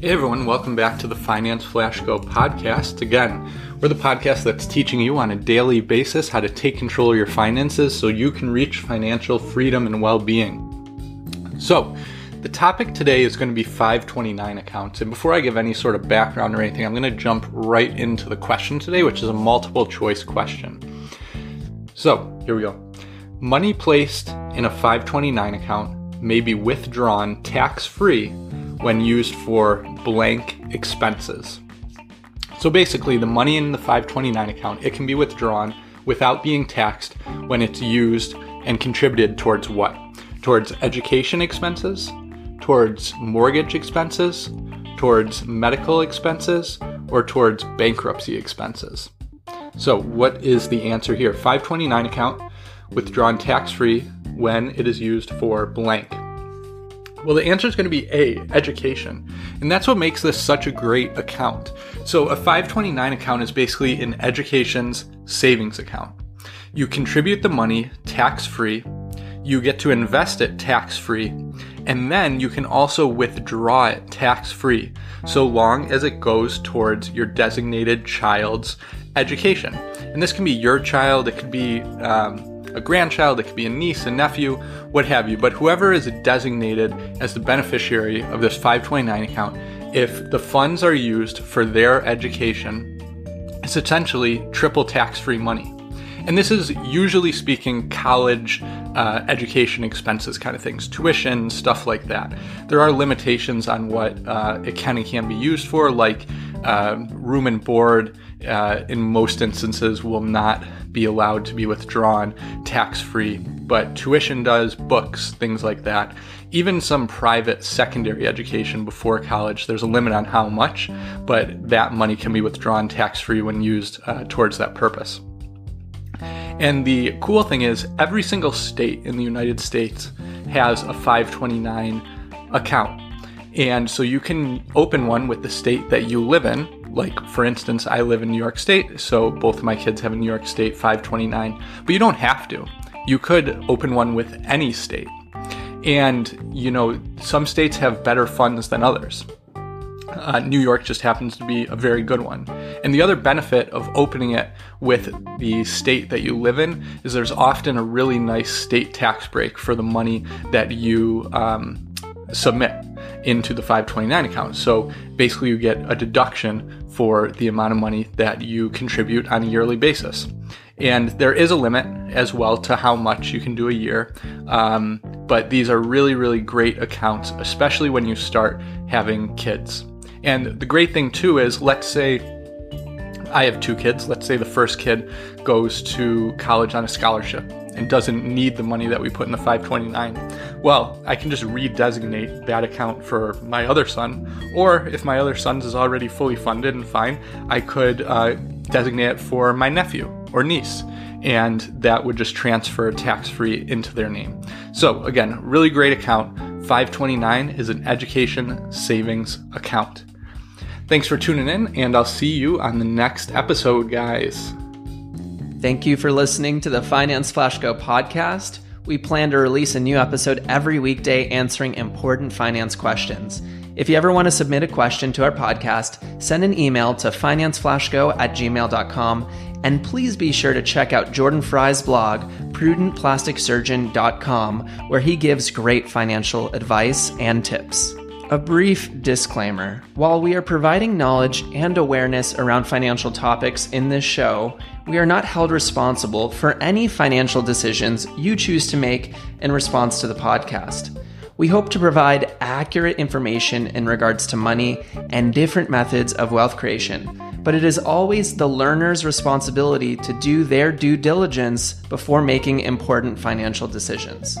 Hey everyone, welcome back to the Finance Flash Go podcast. Again, we're the podcast that's teaching you on a daily basis how to take control of your finances so you can reach financial freedom and well being. So, the topic today is going to be 529 accounts. And before I give any sort of background or anything, I'm going to jump right into the question today, which is a multiple choice question. So, here we go. Money placed in a 529 account may be withdrawn tax free when used for blank expenses. So basically, the money in the 529 account, it can be withdrawn without being taxed when it's used and contributed towards what? Towards education expenses, towards mortgage expenses, towards medical expenses, or towards bankruptcy expenses. So, what is the answer here? 529 account withdrawn tax free when it is used for blank. Well, the answer is going to be A, education. And that's what makes this such a great account. So, a 529 account is basically an education's savings account. You contribute the money tax free, you get to invest it tax free, and then you can also withdraw it tax free so long as it goes towards your designated child's education. And this can be your child, it could be um, a grandchild, it could be a niece, a nephew, what have you. But whoever is designated as the beneficiary of this 529 account, if the funds are used for their education, it's essentially triple tax free money. And this is usually speaking college uh, education expenses kind of things, tuition, stuff like that. There are limitations on what uh, it can and can be used for, like uh, room and board, uh, in most instances, will not be allowed to be withdrawn tax free, but tuition does, books, things like that. Even some private secondary education before college, there's a limit on how much, but that money can be withdrawn tax free when used uh, towards that purpose. And the cool thing is, every single state in the United States has a 529 account. And so you can open one with the state that you live in, like for instance i live in new york state so both of my kids have a new york state 529 but you don't have to. You could open one with any state. And you know some states have better funds than others. Uh, New York just happens to be a very good one. And the other benefit of opening it with the state that you live in is there's often a really nice state tax break for the money that you um, submit into the 529 account. So basically, you get a deduction for the amount of money that you contribute on a yearly basis. And there is a limit as well to how much you can do a year. Um, but these are really, really great accounts, especially when you start having kids. And the great thing too is, let's say I have two kids. Let's say the first kid goes to college on a scholarship and doesn't need the money that we put in the 529. Well, I can just redesignate that account for my other son, or if my other son's is already fully funded and fine, I could uh, designate it for my nephew or niece, and that would just transfer tax free into their name. So, again, really great account. 529 is an education savings account. Thanks for tuning in, and I'll see you on the next episode, guys. Thank you for listening to the Finance Flash Go podcast. We plan to release a new episode every weekday answering important finance questions. If you ever want to submit a question to our podcast, send an email to financeflashgo at gmail.com and please be sure to check out Jordan Frey's blog, prudentplasticsurgeon.com, where he gives great financial advice and tips. A brief disclaimer While we are providing knowledge and awareness around financial topics in this show, we are not held responsible for any financial decisions you choose to make in response to the podcast. We hope to provide accurate information in regards to money and different methods of wealth creation, but it is always the learner's responsibility to do their due diligence before making important financial decisions.